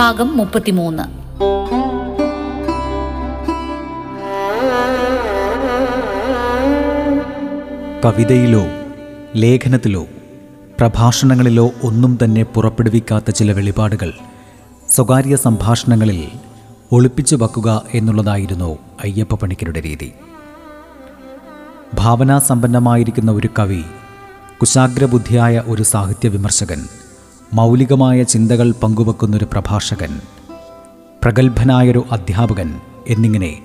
ഭാഗം മുപ്പത്തിമൂന്ന്. കവിതയിലോ ലേഖനത്തിലോ പ്രഭാഷണങ്ങളിലോ ഒന്നും തന്നെ പുറപ്പെടുവിക്കാത്ത ചില വെളിപാടുകൾ സ്വകാര്യ സംഭാഷണങ്ങളിൽ ഒളിപ്പിച്ചു വക്കുക എന്നുള്ളതായിരുന്നു അയ്യപ്പ പണിക്കരുടെ രീതി. ഭാവനാസമ്പന്നമായിരിക്കുന്ന ഒരു കവി കുശാഗ്രബുദ്ധിയായ ഒരു സാഹിത്യ വിമർശകൻ മൗലികമായ ചിന്തകൾ പങ്കുവെക്കുന്നൊരു പ്രഭാഷകൻ പ്രഗത്ഭനായൊരു അധ്യാപകൻ എന്നിങ്ങനെ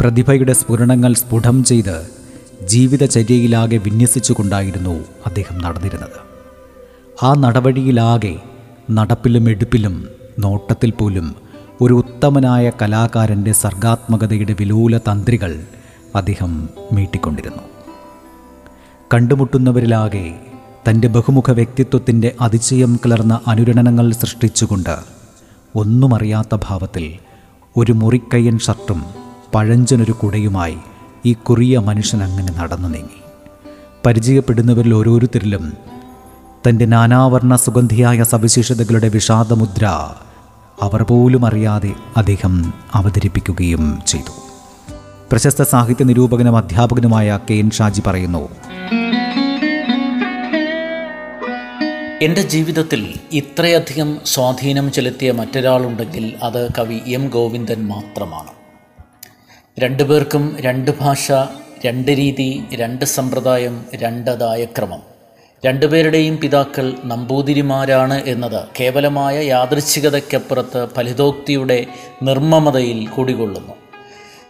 പ്രതിഭയുടെ സ്ഫുരണങ്ങൾ സ്ഫുടം ചെയ്ത് ജീവിതചര്യയിലാകെ വിന്യസിച്ചുകൊണ്ടായിരുന്നു അദ്ദേഹം നടന്നിരുന്നത്. ആ നടവഴിയിലാകെ നടപ്പിലും എടുപ്പിലും നോട്ടത്തിൽ പോലും ഒരു ഉത്തമനായ കലാകാരന്റെ സർഗാത്മകതയുടെ വിലൂല തന്ത്രികൾ അദ്ദേഹം മീട്ടിക്കൊണ്ടിരുന്നു. കണ്ടുമുട്ടുന്നവരിലാകെ തന്റെ ബഹുമുഖ വ്യക്തിത്വത്തിന്റെ അതിശയം കലർന്ന അനുരണനങ്ങൾ സൃഷ്ടിച്ചുകൊണ്ട് ഒന്നുമറിയാത്ത ഭാവത്തിൽ ഒരു മുറിക്കയ്യൻ ഷർട്ടും പഴഞ്ചനൊരു കുടയുമായി ഈ കുറിയ മനുഷ്യൻ അങ്ങനെ നടന്നു നീങ്ങി. പരിചയപ്പെടുന്നവരിൽ ഓരോരുത്തരിലും തന്റെ നാനാവർണ സുഗന്ധിയായ സവിശേഷതകളുടെ വിഷാദമുദ്ര അവർ പോലും അറിയാതെ അദ്ദേഹം അവതരിപ്പിക്കുകയും ചെയ്തു. പ്രശസ്ത സാഹിത്യ നിരൂപകനും അധ്യാപകനുമായ കെ എൻ ഷാജി പറയുന്നു എന്റെ ജീവിതത്തിൽ ഇത്രയധികം സ്വാധീനം ചെലുത്തിയ മറ്റൊരാളുണ്ടെങ്കിൽ അത് കവി എം ഗോവിന്ദൻ മാത്രമാണ്. രണ്ടുപേർക്കും രണ്ട് ഭാഷ രണ്ട് രീതി രണ്ട് സമ്പ്രദായം രണ്ടതായ ക്രമം രണ്ടുപേരുടെയും പിതാക്കൾ നമ്പൂതിരിമാരാണ് എന്നത് കേവലമായ യാദൃച്ഛികതയ്ക്കപ്പുറത്ത് ഫലിതോക്തിയുടെ നിർമ്മമതയിൽ കുടികൊള്ളുന്നു.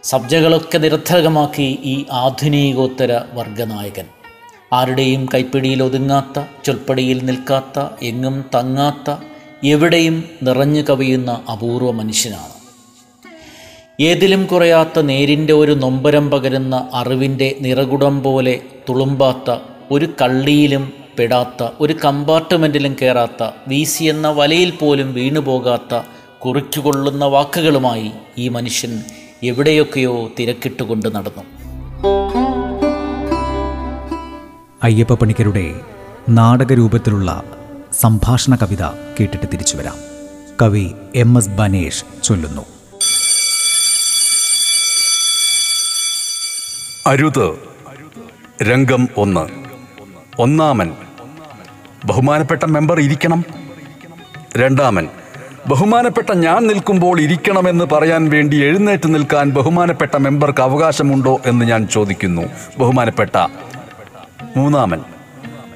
സബ്ജകളൊക്കെ നിരർത്ഥകമാക്കി ഈ ആധുനികോത്തര വർഗനായകൻ. ആരുടെയും കൈപ്പിടിയിൽ ഒതുങ്ങാത്ത ചൊൽപ്പടിയിൽ നിൽക്കാത്ത എങ്ങും തങ്ങാത്ത എവിടെയും നിറഞ്ഞു കവിയുന്ന അപൂർവ മനുഷ്യനാണ്. ഏതിലും കുറയാത്ത നേരിന്റെ ഒരു നൊമ്പരം പകരുന്ന അറിവിന്റെ നിറകുടം പോലെ തുളുമ്പാത്ത ഒരു കള്ളിയിലും പെടാത്ത ഒരു കമ്പാർട്ട്മെന്റിലും കയറാത്ത വീസി എന്ന വലയിൽ പോലും വീണുപോകാത്ത കുറിച്ചുകൊള്ളുന്ന വാക്കുകളുമായി ഈ മനുഷ്യൻ എവിടെയൊക്കെയോ തിരക്കിട്ടുകൊണ്ട് നടന്നു. അയ്യപ്പ പണിക്കരുടെ നാടകരൂപത്തിലുള്ള സംഭാഷണ കവിത കേട്ടിട്ട് തിരിച്ചു വരാം. കവി എം എസ് ബനേഷ് ചൊല്ലുന്നു. അരുത്. രംഗം ഒന്ന്. ഒന്നാമൻ. ബഹുമാനപ്പെട്ട മെമ്പർ ഇരിക്കണം. രണ്ടാമൻ. ബഹുമാനപ്പെട്ട ഞാൻ നിൽക്കുമ്പോൾ ഇരിക്കണമെന്ന് പറയാൻ വേണ്ടി എഴുന്നേറ്റ് നിൽക്കാൻ ബഹുമാനപ്പെട്ട മെമ്പർക്ക് അവകാശമുണ്ടോ എന്ന് ഞാൻ ചോദിക്കുന്നു. ബഹുമാനപ്പെട്ട മൂന്നാമൻ.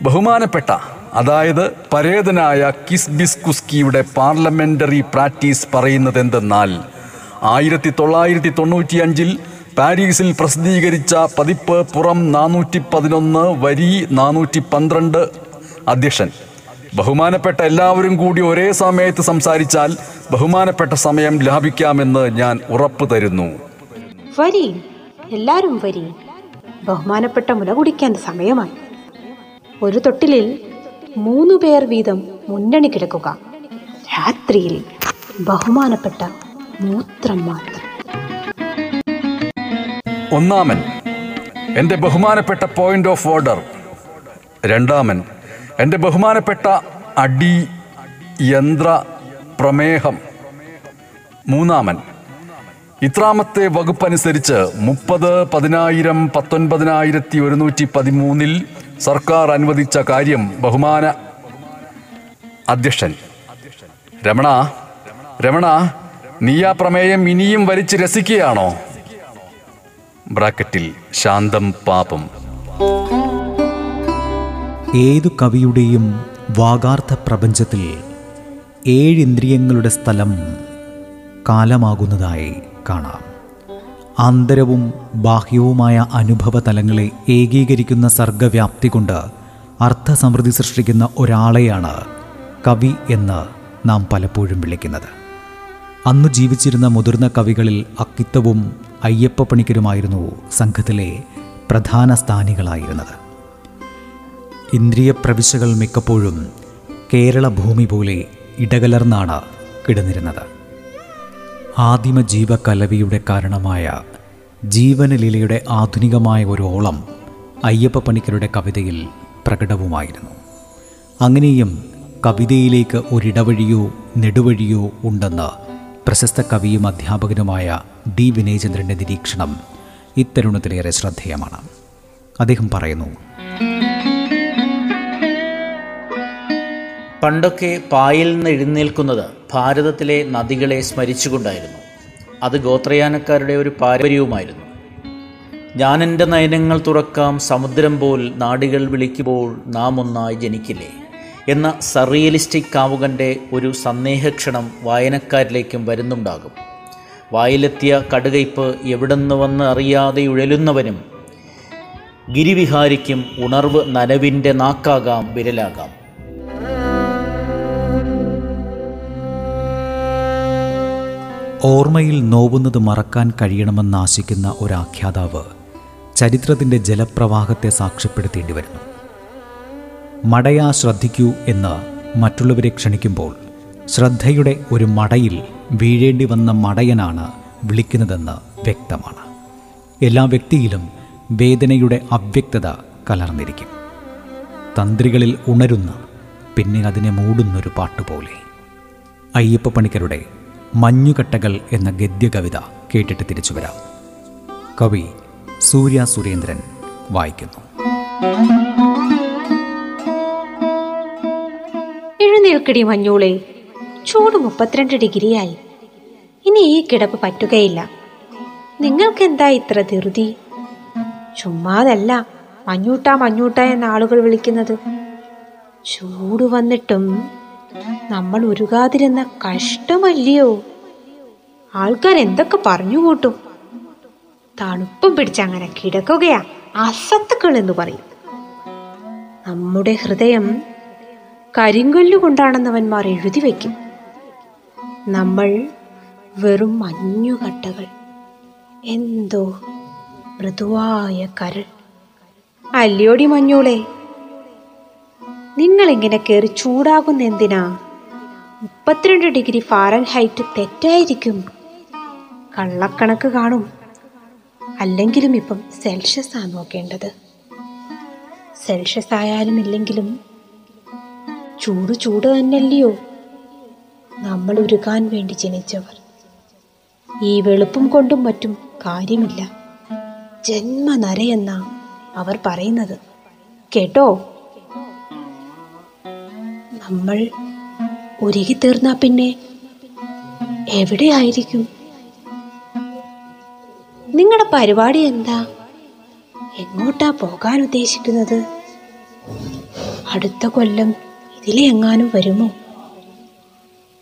ബഹുമാനപ്പെട്ട അതായത് പരേതനായ കിസ്ബിസ്കുസ്കിയുടെ പാർലമെന്ററി പ്രാക്ടീസ് പറയുന്നത് എന്തെന്നാൽ ആയിരത്തി തൊള്ളായിരത്തി തൊണ്ണൂറ്റിയഞ്ചിൽ പാരീസിൽ പ്രസിദ്ധീകരിച്ച പതിപ്പ് പുറം നാനൂറ്റി പതിനൊന്ന് വരി നാനൂറ്റി പന്ത്രണ്ട് അധ്യക്ഷൻ. ബഹുമാനപ്പെട്ട എല്ലാവരും കൂടി ഒരേ സമയത്ത് സംസാരിച്ചാൽ ബഹുമാനപ്പെട്ട സമയം ലാഭിക്കാമെന്ന് ഞാൻ ഉറപ്പു തരുന്നു. വരി. എല്ലാവരും വരി. ബഹുമാനപ്പെട്ട മുല കുടിക്കാൻ സമയമായി. ഒരു തൊട്ടിലിൽ മൂന്നു പേർ വീതം മുന്നണി കിടക്കുക. രാത്രിയിൽ ബഹുമാനപ്പെട്ട മൂത്രം മാത്രം ഒന്നാമൻ എന്റെ ബഹുമാനപ്പെട്ട പോയിന്റ് ഓഫ് ഓർഡർ രണ്ടാമൻ എന്റെ ബഹുമാനപ്പെട്ട അടി യന്ത്ര പ്രമേഹം. മൂന്നാമൻ ഇത്രാമത്തെ വകുപ്പനുസരിച്ച് മുപ്പത് പതിനായിരം പത്തൊൻപതിനായിരത്തി ഒരുന്നൂറ്റി പതിമൂന്നിൽ സർക്കാർ അനുവദിച്ച കാര്യം ബഹുമാന അധ്യക്ഷൻ. രമണ രമണ നീ ആ പ്രമേയം ഇനിയും വലിച്ച് രസിക്കുകയാണോ? ബ്രാക്കറ്റിൽ ശാന്തം പാപം. ഏതു കവിയുടെയും വാഗാർത്ഥ പ്രപഞ്ചത്തിൽ ഏഴിന്ദ്രിയങ്ങളുടെ സ്ഥലം കാലമാകുന്നതായി. കാണാം. ആന്തരവും ബാഹ്യവുമായ അനുഭവ തലങ്ങളെ ഏകീകരിക്കുന്ന സർഗവ്യാപ്തി കൊണ്ട് അർത്ഥസമൃദ്ധി സൃഷ്ടിക്കുന്ന ഒരാളെയാണ് കവി എന്ന് നാം പലപ്പോഴും വിളിക്കുന്നത്. അന്ന് ജീവിച്ചിരുന്ന മുതിർന്ന കവികളിൽ അക്കിത്തവും അയ്യപ്പ പണിക്കരുമായിരുന്നു സംഘത്തിലെ പ്രധാന സ്ഥാനികളായിരുന്നത്. ഇന്ദ്രിയ പ്രവിശകൾ മിക്കപ്പോഴും കേരള ഭൂമി പോലെ ഇടകലർന്നാണ് കിടന്നിരുന്നത്. ആദിമ ജീവകലവിയുടെ കാരണമായ ജീവനലീലയുടെ ആധുനികമായ ഒരു ഓളം അയ്യപ്പ പണിക്കരുടെ കവിതയിൽ പ്രകടവുമായിരുന്നു. അങ്ങനെയും കവിതയിലേക്ക് ഒരിടവഴിയോ നെടുവഴിയോ ഉണ്ടെന്ന് പ്രശസ്ത കവിയും അധ്യാപകനുമായ ഡി വിനയചന്ദ്രന്റെ നിരീക്ഷണം ഇത്തരുണത്തിലേറെ ശ്രദ്ധേയമാണ്. അദ്ദേഹം പറയുന്നു പണ്ടൊക്കെ പായിൽ നിന്ന് എഴുന്നേൽക്കുന്നത് ഭാരതത്തിലെ നദികളെ സ്മരിച്ചുകൊണ്ടായിരുന്നു. അത് ഗോത്രയാനക്കാരുടെ ഒരു പാരമ്പര്യവുമായിരുന്നു. ഞാൻ എന്റെ നയനങ്ങൾ തുറക്കാം സമുദ്രം പോൽ നാടുകൾ വിളിക്കുമ്പോൾ നാം ഒന്നായി ജനിക്കില്ലേ? എന്ന സറിയലിസ്റ്റിക് കാവുകന്റെ ഒരു സന്ദേഹക്ഷണം വായനക്കാരിലേക്കും വരുന്നുണ്ടാകും. വായിലെത്തിയ കടുകയ്പ് എവിടെന്ന് വന്ന് അറിയാതെ ഉഴലുന്നവനും ഗിരിവിഹാരിക്കും ഉണർവ് നനവിന്റെ നാക്കാകാം വിരലാകാം. ഓർമ്മയിൽ നോവുന്നത് മറക്കാൻ കഴിയണമെന്നാശിക്കുന്ന ഒരാഖ്യാതാവ് ചരിത്രത്തിന്റെ ജലപ്രവാഹത്തെ സാക്ഷ്യപ്പെടുത്തേണ്ടി വരുന്നു. മടയാ ശ്രദ്ധിക്കൂ എന്ന് മറ്റുള്ളവരെ ക്ഷണിക്കുമ്പോൾ ശ്രദ്ധയുടെ ഒരു മടയിൽ വീഴേണ്ടി വന്ന മടയനാണ് വിളിക്കുന്നതെന്ന് വ്യക്തമാണ്. എല്ലാ വ്യക്തിയിലും വേദനയുടെ അവ്യക്തത കലർന്നിരിക്കും. തന്ത്രികളിൽ ഉണരുന്ന പിന്നെ അതിനെ മൂടുന്നൊരു പാട്ടുപോലെ. അയ്യപ്പ പണിക്കരുടെ മഞ്ഞുകട്ടകൾ എന്ന ഗദ്യകവിത കേട്ടിട്ട് തിരിച്ചു വരാം. കവി സൂര്യ സുരേന്ദ്രൻ വായിക്കുന്നു. എഴുന്നേൽക്കടി മഞ്ഞൂളെ ചൂട് മുപ്പത്തിരണ്ട് ഡിഗ്രിയായി. ഇനി ഈ കിടപ്പ് പറ്റുകയില്ല. നിങ്ങൾക്ക് എന്താ ഇത്ര ധൃതി? ചുമ്മാതല്ല മഞ്ഞൂട്ട മഞ്ഞൂട്ട എന്ന ആളുകൾ വിളിക്കുന്നത്. ചൂട് വന്നിട്ടും നമ്മൾ ഉരുകാതിരുന്ന കഷ്ടമല്ലയോ? ആൾക്കാർ എന്തൊക്കെ പറഞ്ഞു കൂട്ടും തണുപ്പും പിടിച്ചങ്ങനെ കിടക്കുകയാ അസത്തുക്കൾ എന്ന് പറയും. നമ്മുടെ ഹൃദയം കരിങ്കല്ല് കൊണ്ടാണെന്നവന്മാർ എഴുതി വയ്ക്കും. നമ്മൾ വെറും മഞ്ഞുകട്ടകൾ എന്തോ മൃദുവായ കരൾ. അല്ലയോടി മഞ്ഞോളെ നിങ്ങളിങ്ങനെ കയറി ചൂടാകുന്ന എന്തിനാ? മുപ്പത്തിരണ്ട് ഡിഗ്രി ഫാരൻ ഹൈറ്റ് തെറ്റായിരിക്കും. കള്ളക്കണക്ക് കാണും. അല്ലെങ്കിലും ഇപ്പം സെൽഷ്യസ് ആ നോക്കേണ്ടത്. സെൽഷ്യസ് ആയാലും ഇല്ലെങ്കിലും ചൂട് ചൂട് തന്നെയല്ലയോ? നമ്മൾ ഉരുകാൻ വേണ്ടി ജനിച്ചവർ. ഈ വെളുപ്പും കൊണ്ടും മറ്റും കാര്യമില്ല. ജന്മനരയെന്നാ അവർ പറയുന്നത്. കേട്ടോ? നമ്മൾ ഒരുകി തീർന്നാ പിന്നെ എവിടെയായിരിക്കും? നിങ്ങളുടെ പരിപാടി എന്താ? എങ്ങോട്ടാ പോകാൻ ഉദ്ദേശിക്കുന്നത്? അടുത്ത കൊല്ലം ഇതിലെ എങ്ങാനും വരുമോ?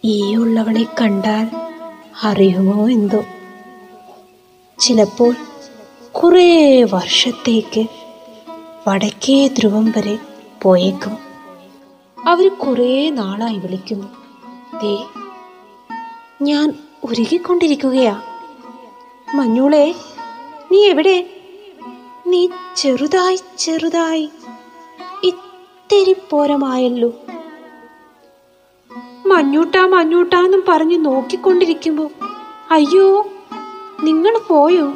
ഈ ഉള്ളവളെ കണ്ടാൽ അറിയുമോ എന്തോ? ചിലപ്പോൾ കുറേ വർഷത്തേക്ക് വടക്കേ ധ്രുവം വരെ പോയേക്കും. അവർ കുറേ നാളായി വിളിക്കുന്നു. ദേ ഞാൻ ഉരുകിക്കൊണ്ടിരിക്കുകയാ. മഞ്ഞൂളെ നീ എവിടെ? നീ ചെറുതായി ചെറുതായി ഇത്തിരി പോരമായല്ലോ. മഞ്ഞൂട്ടാ മഞ്ഞൂട്ടാന്നും പറഞ്ഞ് നോക്കിക്കൊണ്ടിരിക്കുമ്പോ അയ്യോ നിങ്ങൾ പോയോ?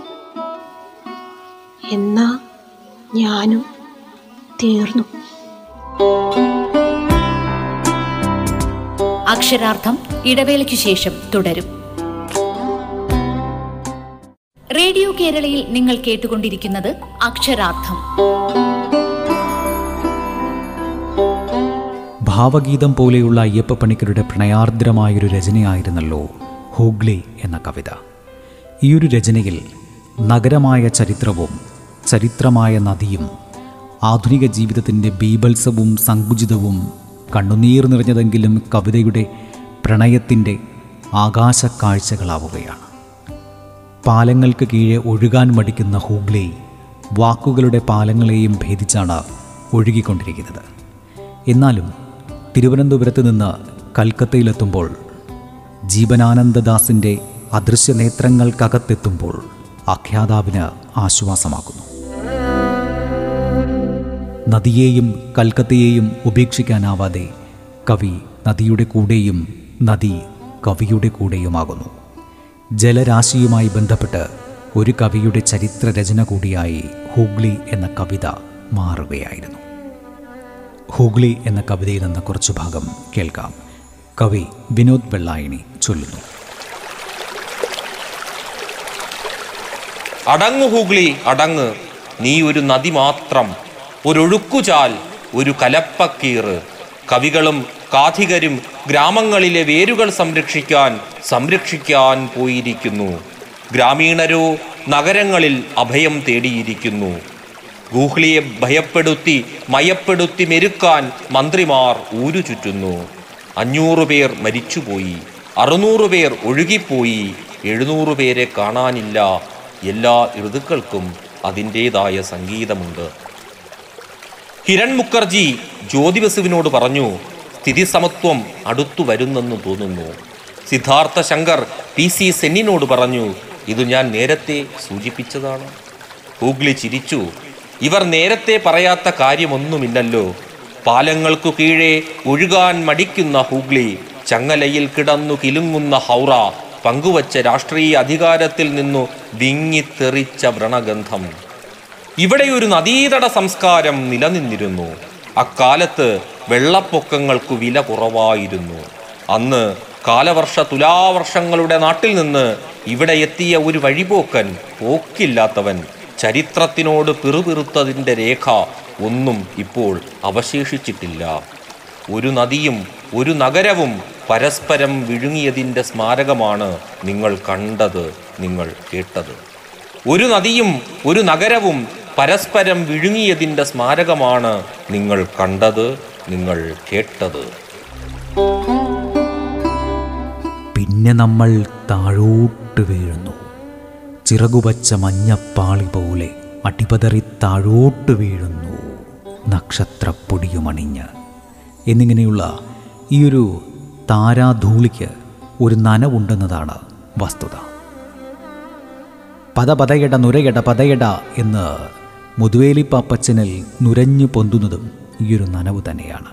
എന്നാ ഞാനും തീർന്നു. അക്ഷരാർത്ഥം ഇടവേളയ്ക്കു ശേഷം തുടരും. റേഡിയോ കേരളയിൽ നിങ്ങൾ കേട്ടുകൊണ്ടിരിക്കുന്നത് അക്ഷരാർത്ഥം. ഭാവഗീതം പോലെയുള്ള അയ്യപ്പ പണിക്കരുടെ പ്രണയാർദ്രമായൊരു രചനയായിരുന്നല്ലോ ഹൂഗ്ലി എന്ന കവിത. ഈയൊരു രചനയിൽ നഗരമായ ചരിത്രവും ചരിത്രമായ നദിയും ആധുനിക ജീവിതത്തിന്റെ ബീഭത്സവും സങ്കുചിതവും കണ്ണുനീർ നിറഞ്ഞതെങ്കിലും കവിതയുടെ പ്രണയത്തിന്റെ ആകാശക്കാഴ്ചകളാവുകയാണ്. പാലങ്ങൾക്ക് കീഴെ ഒഴുകാൻ മടിക്കുന്ന ഹൂഗ്ലി വാക്കുകളുടെ പാലങ്ങളെയും ഭേദിച്ചാണ് ഒഴുകിക്കൊണ്ടിരിക്കുന്നത്. എന്നാലും തിരുവനന്തപുരത്ത് നിന്ന് കൽക്കത്തയിലെത്തുമ്പോൾ ജീവനാനന്ദദാസിന്റെ അദൃശ്യനേത്രങ്ങൾക്കകത്തെത്തുമ്പോൾ ആഖ്യാതാവിന് ആശ്വാസമാക്കുന്നു നദിയെയും കൽക്കത്തയെയും ഉപേക്ഷിക്കാനാവാതെ കവി നദിയുടെ കൂടെയും നദി കവിയുടെ കൂടെയുമാകുന്നു. ജലരാശിയുമായി ബന്ധപ്പെട്ട് ഒരു കവിയുടെ ചരിത്ര രചന കൂടിയായി ഹൂഗ്ലി എന്ന കവിത മാറുകയായിരുന്നു. ഹൂഗ്ലി എന്ന കവിതയിൽ നിന്ന് കുറച്ചു ഭാഗം കേൾക്കാം. കവി വിനോദ് വെള്ളായണി ചൊല്ലുന്നു. അടങ്ങ് ഹൂഗ്ലി അടങ്ങ്. നീ ഒരു നദി മാത്രം. ഒരൊഴുക്കുചാൽ ഒരു കലപ്പക്കീറ്. കവികളും കാഥികരും ഗ്രാമങ്ങളിലെ വേരുകൾ സംരക്ഷിക്കാൻ സംരക്ഷിക്കാൻ പോയിരിക്കുന്നു. ഗ്രാമീണരോ നഗരങ്ങളിൽ അഭയം തേടിയിരിക്കുന്നു. ഗൂഹ്ലിയെ ഭയപ്പെടുത്തി മയപ്പെടുത്തി മെരുക്കാൻ മന്ത്രിമാർ ഊരു ചുറ്റുന്നു. അഞ്ഞൂറ് പേർ മരിച്ചുപോയി അറുന്നൂറ് പേർ ഒഴുകിപ്പോയി എഴുന്നൂറ് പേരെ കാണാനില്ല. എല്ലാ ഋതുക്കൾക്കും അതിന്റേതായ സംഗീതമുണ്ട്. ഹിരൺ മുഖർജി ജ്യോതിബസുവിനോട് പറഞ്ഞു സ്ഥിതി സമത്വം അടുത്തു വരുന്നെന്ന് തോന്നുന്നു. സിദ്ധാർത്ഥ ശങ്കർ പി സി സെന്നിനോട് പറഞ്ഞു ഇത് ഞാൻ നേരത്തെ സൂചിപ്പിച്ചതാണ്. ഹൂഗ്ലി ചിരിച്ചു ഇവർ നേരത്തെ പറയാത്ത കാര്യമൊന്നുമില്ലല്ലോ. പാലങ്ങൾക്കു കീഴെ ഒഴുകാൻ മടിക്കുന്ന ഹൂഗ്ലി ചങ്ങലയിൽ കിടന്നു കിലുങ്ങുന്ന ഹൗറ പങ്കുവച്ച രാഷ്ട്രീയ അധികാരത്തിൽ നിന്നു വിങ്ങിത്തെറിച്ച വ്രണഗന്ധം. ഇവിടെ ഒരു നദീതട സംസ്കാരം നിലനിന്നിരുന്നു. അക്കാലത്ത് വെള്ളപ്പൊക്കങ്ങൾക്ക് വില കുറവായിരുന്നു. അന്ന് കാലവർഷ തുലാവർഷങ്ങളുടെ നാട്ടിൽ നിന്ന് ഇവിടെ എത്തിയ ഒരു വഴിപോക്കൻ പോക്കില്ലാത്തവൻ ചരിത്രത്തിനോട് പിറുപിറുത്തതിന്റെ രേഖ ഒന്നും ഇപ്പോൾ അവശേഷിച്ചിട്ടില്ല. ഒരു നദിയും ഒരു നഗരവും പരസ്പരം വിഴുങ്ങിയതിന്റെ സ്മാരകമാണ് നിങ്ങൾ കണ്ടത് നിങ്ങൾ കേട്ടത്. ഒരു നദിയും ഒരു നഗരവും പരസ്പരം വിഴുങ്ങിയതിന്റെ സ്മാരകമാണ് നിങ്ങൾ കണ്ടത് നിങ്ങൾ കേട്ടത്. പിന്നെ നമ്മൾ താഴോട്ട് വീഴുന്നു. ചിറകുപച്ച മഞ്ഞപ്പാളി പോലെ അടിപതറി താഴോട്ട് വീഴുന്നു. നക്ഷത്രപ്പൊടിയുമണിഞ്ഞ്. എന്നിങ്ങനെയുള്ള ഈ ഒരു താരാധൂളിക്ക് ഒരു നനവുണ്ടെന്നതാണ് വസ്തുത. പദപതയിട നുരയിട പതയട എന്ന് മുതുവേലിപ്പാപ്പച്ചനിൽ നുരഞ്ഞു പൊന്തുന്നതും ഈയൊരു നനവ് തന്നെയാണ്.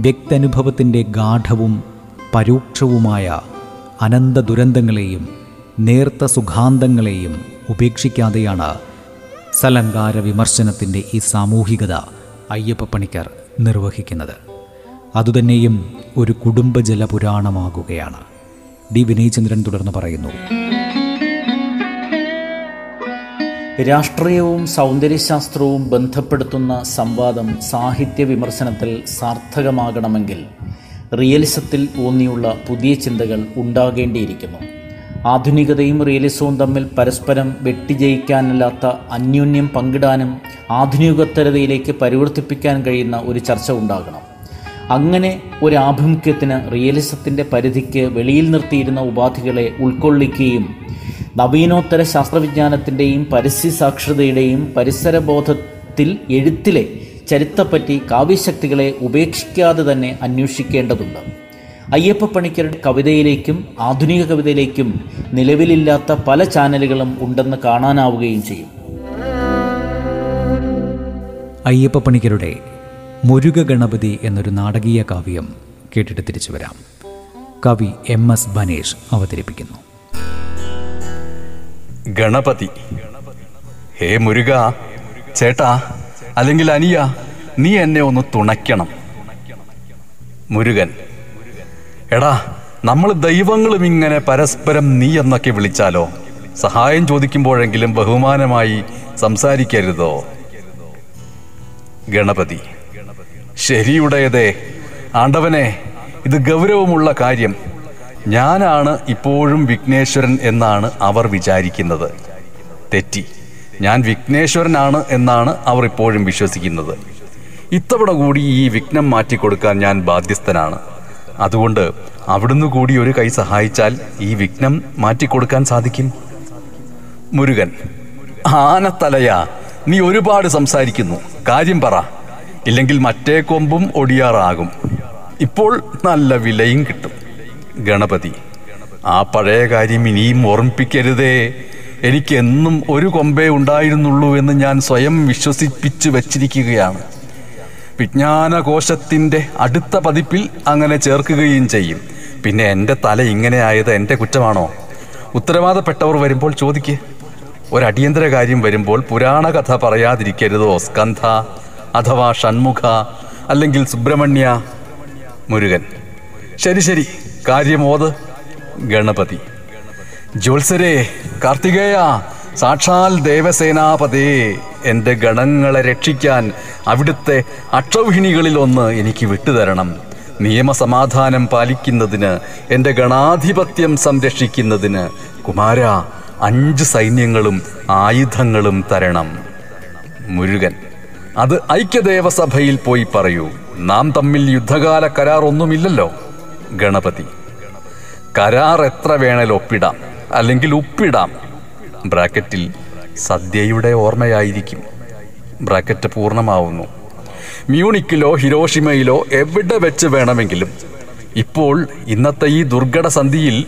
വ്യക്തനുഭവത്തിന്റെ ഗാഠവും പരോക്ഷവുമായ അനന്ത ദുരന്തങ്ങളെയും നേർത്ത സുഖാന്തങ്ങളെയും ഉപേക്ഷിക്കാതെയാണ് സലങ്കാര വിമർശനത്തിന്റെ ഈ സാമൂഹികത അയ്യപ്പ പണിക്കർ നിർവഹിക്കുന്നത്. അതുതന്നെയും ഒരു കുടുംബജല പുരാണമാകുകയാണ് ഡി. വിനയചന്ദ്രൻ തുടർന്ന് പറയുന്നു. രാഷ്ട്രീയവും സൗന്ദര്യശാസ്ത്രവും ബന്ധപ്പെടുത്തുന്ന സംവാദം സാഹിത്യ വിമർശനത്തിൽ സാർത്ഥകമാകണമെങ്കിൽ റിയലിസത്തിൽ ഊന്നിയുള്ള പുതിയ ചിന്തകൾ ഉണ്ടാകേണ്ടിയിരിക്കുന്നു. ആധുനികതയും റിയലിസവും തമ്മിൽ പരസ്പരം വെട്ടിജയിക്കാനല്ലാത്ത അന്യോന്യം പങ്കിടാനും ആധുനികോത്തരതയിലേക്ക് പരിവർത്തിപ്പിക്കാൻ കഴിയുന്ന ഒരു ചർച്ച ഉണ്ടാകണം. അങ്ങനെ ഒരു ആഭിമുഖ്യത്തിന് റിയലിസത്തിന്റെ പരിധിക്ക് വെളിയിൽ നിർത്തിയിരുന്ന ഉപാധികളെ ഉൾക്കൊള്ളിക്കുകയും നവീനോത്തര ശാസ്ത്രവിജ്ഞാനത്തിന്റെയും പരിസ്ഥിതി സാക്ഷരതയുടെയും പരിസരബോധത്തിൽ എഴുത്തിലെ ചരിത്രപ്പറ്റി കാവ്യശക്തികളെ ഉപേക്ഷിക്കാതെ തന്നെ അന്വേഷിക്കേണ്ടതുണ്ട്. അയ്യപ്പ പണിക്കരുടെ കവിതയിലേക്കും ആധുനിക കവിതയിലേക്കും നിലവിലില്ലാത്ത പല ചാനലുകളും ഉണ്ടെന്ന് കാണാനാവുകയും ചെയ്യും. അയ്യപ്പ പണിക്കരുടെ മുരുക ഗണപതി എന്നൊരു നാടകീയ കാവ്യം കേട്ടിട്ട് തിരിച്ചു വരാം. കവി എം എസ് ബനേഷ് അവതരിപ്പിക്കുന്നു. ഗണപതി. ഹേ മുരുക ചേട്ടാ അല്ലെങ്കിൽ അനിയ നീ എന്നെ ഒന്ന് തുണയ്ക്കണം. മുരുകൻ. എടാ നമ്മൾ ദൈവങ്ങളും ഇങ്ങനെ പരസ്പരം നീ എന്നൊക്കെ വിളിച്ചാലോ? സഹായം ചോദിക്കുമ്പോഴെങ്കിലും ബഹുമാനമായി സംസാരിക്കരുതോ? ഗണപതി. ശരിയുടയതേ ആണ്ടവനെ ഇത് ഗൗരവമുള്ള കാര്യം. ഞാനാണ് ഇപ്പോഴും വിഘ്നേശ്വരൻ എന്നാണ് അവർ വിചാരിക്കുന്നത്. തെറ്റി. ഞാൻ വിഘ്നേശ്വരനാണ് എന്നാണ് അവർ ഇപ്പോഴും വിശ്വസിക്കുന്നത്. ഇത്തവണ കൂടി ഈ വിഘ്നം മാറ്റിക്കൊടുക്കാൻ ഞാൻ ബാധ്യസ്ഥനാണ്. അതുകൊണ്ട് അവിടുന്ന് കൂടി ഒരു കൈ സഹായിച്ചാൽ ഈ വിഘ്നം മാറ്റിക്കൊടുക്കാൻ സാധിക്കും. മുരുകൻ ആനത്തലയാ. നീ ഒരുപാട് സംസാരിക്കുന്നു. കാര്യം പറ. ഇല്ലെങ്കിൽ മറ്റേ കൊമ്പും ഒടിയാറാകും. ഇപ്പോൾ നല്ല വിലയും കിട്ടും. ഗണപതി ആ പഴയ കാര്യം ഇനിയും ഓർമ്മിപ്പിക്കരുതേ. എനിക്കെന്നും ഒരു കൊമ്പേ ഉണ്ടായിരുന്നുള്ളൂ എന്ന് ഞാൻ സ്വയം വിശ്വസിപ്പിച്ചു വച്ചിരിക്കുകയാണ്. വിജ്ഞാനകോശത്തിന്റെ അടുത്ത പതിപ്പിൽ അങ്ങനെ ചേർക്കുകയും ചെയ്യും. പിന്നെ എന്റെ തല ഇങ്ങനെ ആയത് എന്റെ കുറ്റമാണോ? ഉത്തരവാദപ്പെട്ടവർ വരുമ്പോൾ ചോദിക്ക്. ഒരടിയന്തര കാര്യം വരുമ്പോൾ പുരാണ കഥ പറയാതിരിക്കരുതോ സ്കന്ധ? അഥവാ ഷൺമുഖ അല്ലെങ്കിൽ സുബ്രഹ്മണ്യ മുരുകൻ. ശരി ശരി. കാര്യമോത് ഗണപതി. ജ്യോത്സരേ കാർത്തികേയ സാക്ഷാൽ ദേവസേനാപതേ എന്റെ ഗണങ്ങളെ രക്ഷിക്കാൻ അവിടുത്തെ അക്ഷൗഹിണികളിൽ ഒന്ന് എനിക്ക് വിട്ടുതരണം. നിയമസമാധാനം പാലിക്കുന്നതിന് എന്റെ ഗണാധിപത്യം സംരക്ഷിക്കുന്നതിന് കുമാര അഞ്ച് സൈന്യങ്ങളും ആയുധങ്ങളും തരണം. മുരുകൻ. അത് ഐക്യദേവസഭയിൽ പോയി പറയൂ. നാം തമ്മിൽ യുദ്ധകാല കരാർ ഒന്നുമില്ലല്ലോ ഗണപതി. കരാർ എത്ര വേണേൽ ഒപ്പിടാം. അല്ലെങ്കിൽ ഉപ്പിടാം. ബ്രാക്കറ്റിൽ സദ്യയുടെ ഓർമ്മയായിരിക്കും. ബ്രാക്കറ്റ് പൂർണമാവുന്നു. മ്യൂണിക്കിലോ ഹിരോഷിമയിലോ എവിടെ വെച്ച് വേണമെങ്കിലും. ഇപ്പോൾ ഇന്നത്തെ ഈ ദുർഘട സന്ധിയിൽ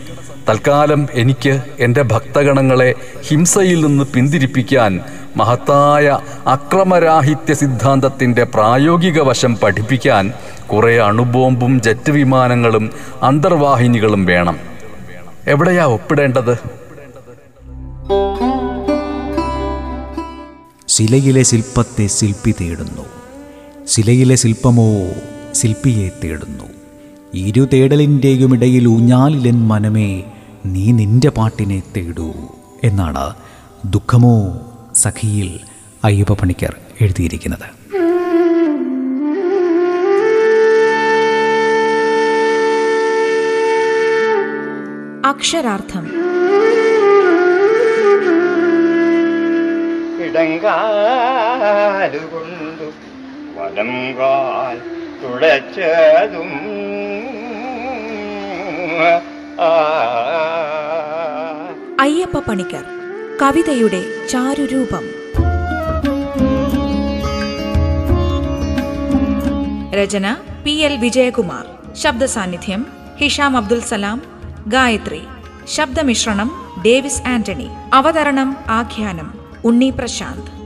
തൽക്കാലം എനിക്ക് എന്റെ ഭക്തഗണങ്ങളെ ഹിംസയിൽ നിന്ന് പിന്തിരിപ്പിക്കാൻ മഹത്തായ അക്രമരാഹിത്യ സിദ്ധാന്തത്തിന്റെ പ്രായോഗിക വശം പഠിപ്പിക്കാൻ കുറേ അണുബോംബും ജെറ്റ് വിമാനങ്ങളും അന്തർവാഹിനികളും വേണം. എവിടെയാ ഒപ്പിടേണ്ടത്? ശിലയിലെ ശില്പത്തെ ശില്പി തേടുന്നു. ശിലയിലെ ശില്പമോ ശില്പിയെ തേടുന്നു. ഇരു തേടലിന്റെയും ഇടയിൽ ഊഞ്ഞാലിലൻ മനമേ നീ നിന്റെ പാട്ടിനെ തേടൂ എന്നാണ് ദുഃഖമോ സഖിയിൽ അയ്യപ്പ പണിക്കർ എഴുതിയിരിക്കുന്നത്. അക്ഷരാർത്ഥം. ഇടങ്കാലുകൊണ്ടു വലം കാൽ തുളച്ചതും അയ്യപ്പ പണിക്കർ. കവിതയുടെ ചാരുരൂപം. രചന പി എൽ വിജയകുമാർ. ശബ്ദ സാന്നിധ്യം ഹിഷാം അബ്ദുൽ സലാം. ഗായത്രി ശബ്ദമിശ്രണം ഡേവിസ് ആന്റണി. അവതരണം ആഖ്യാനം ഉണ്ണി പ്രശാന്ത്.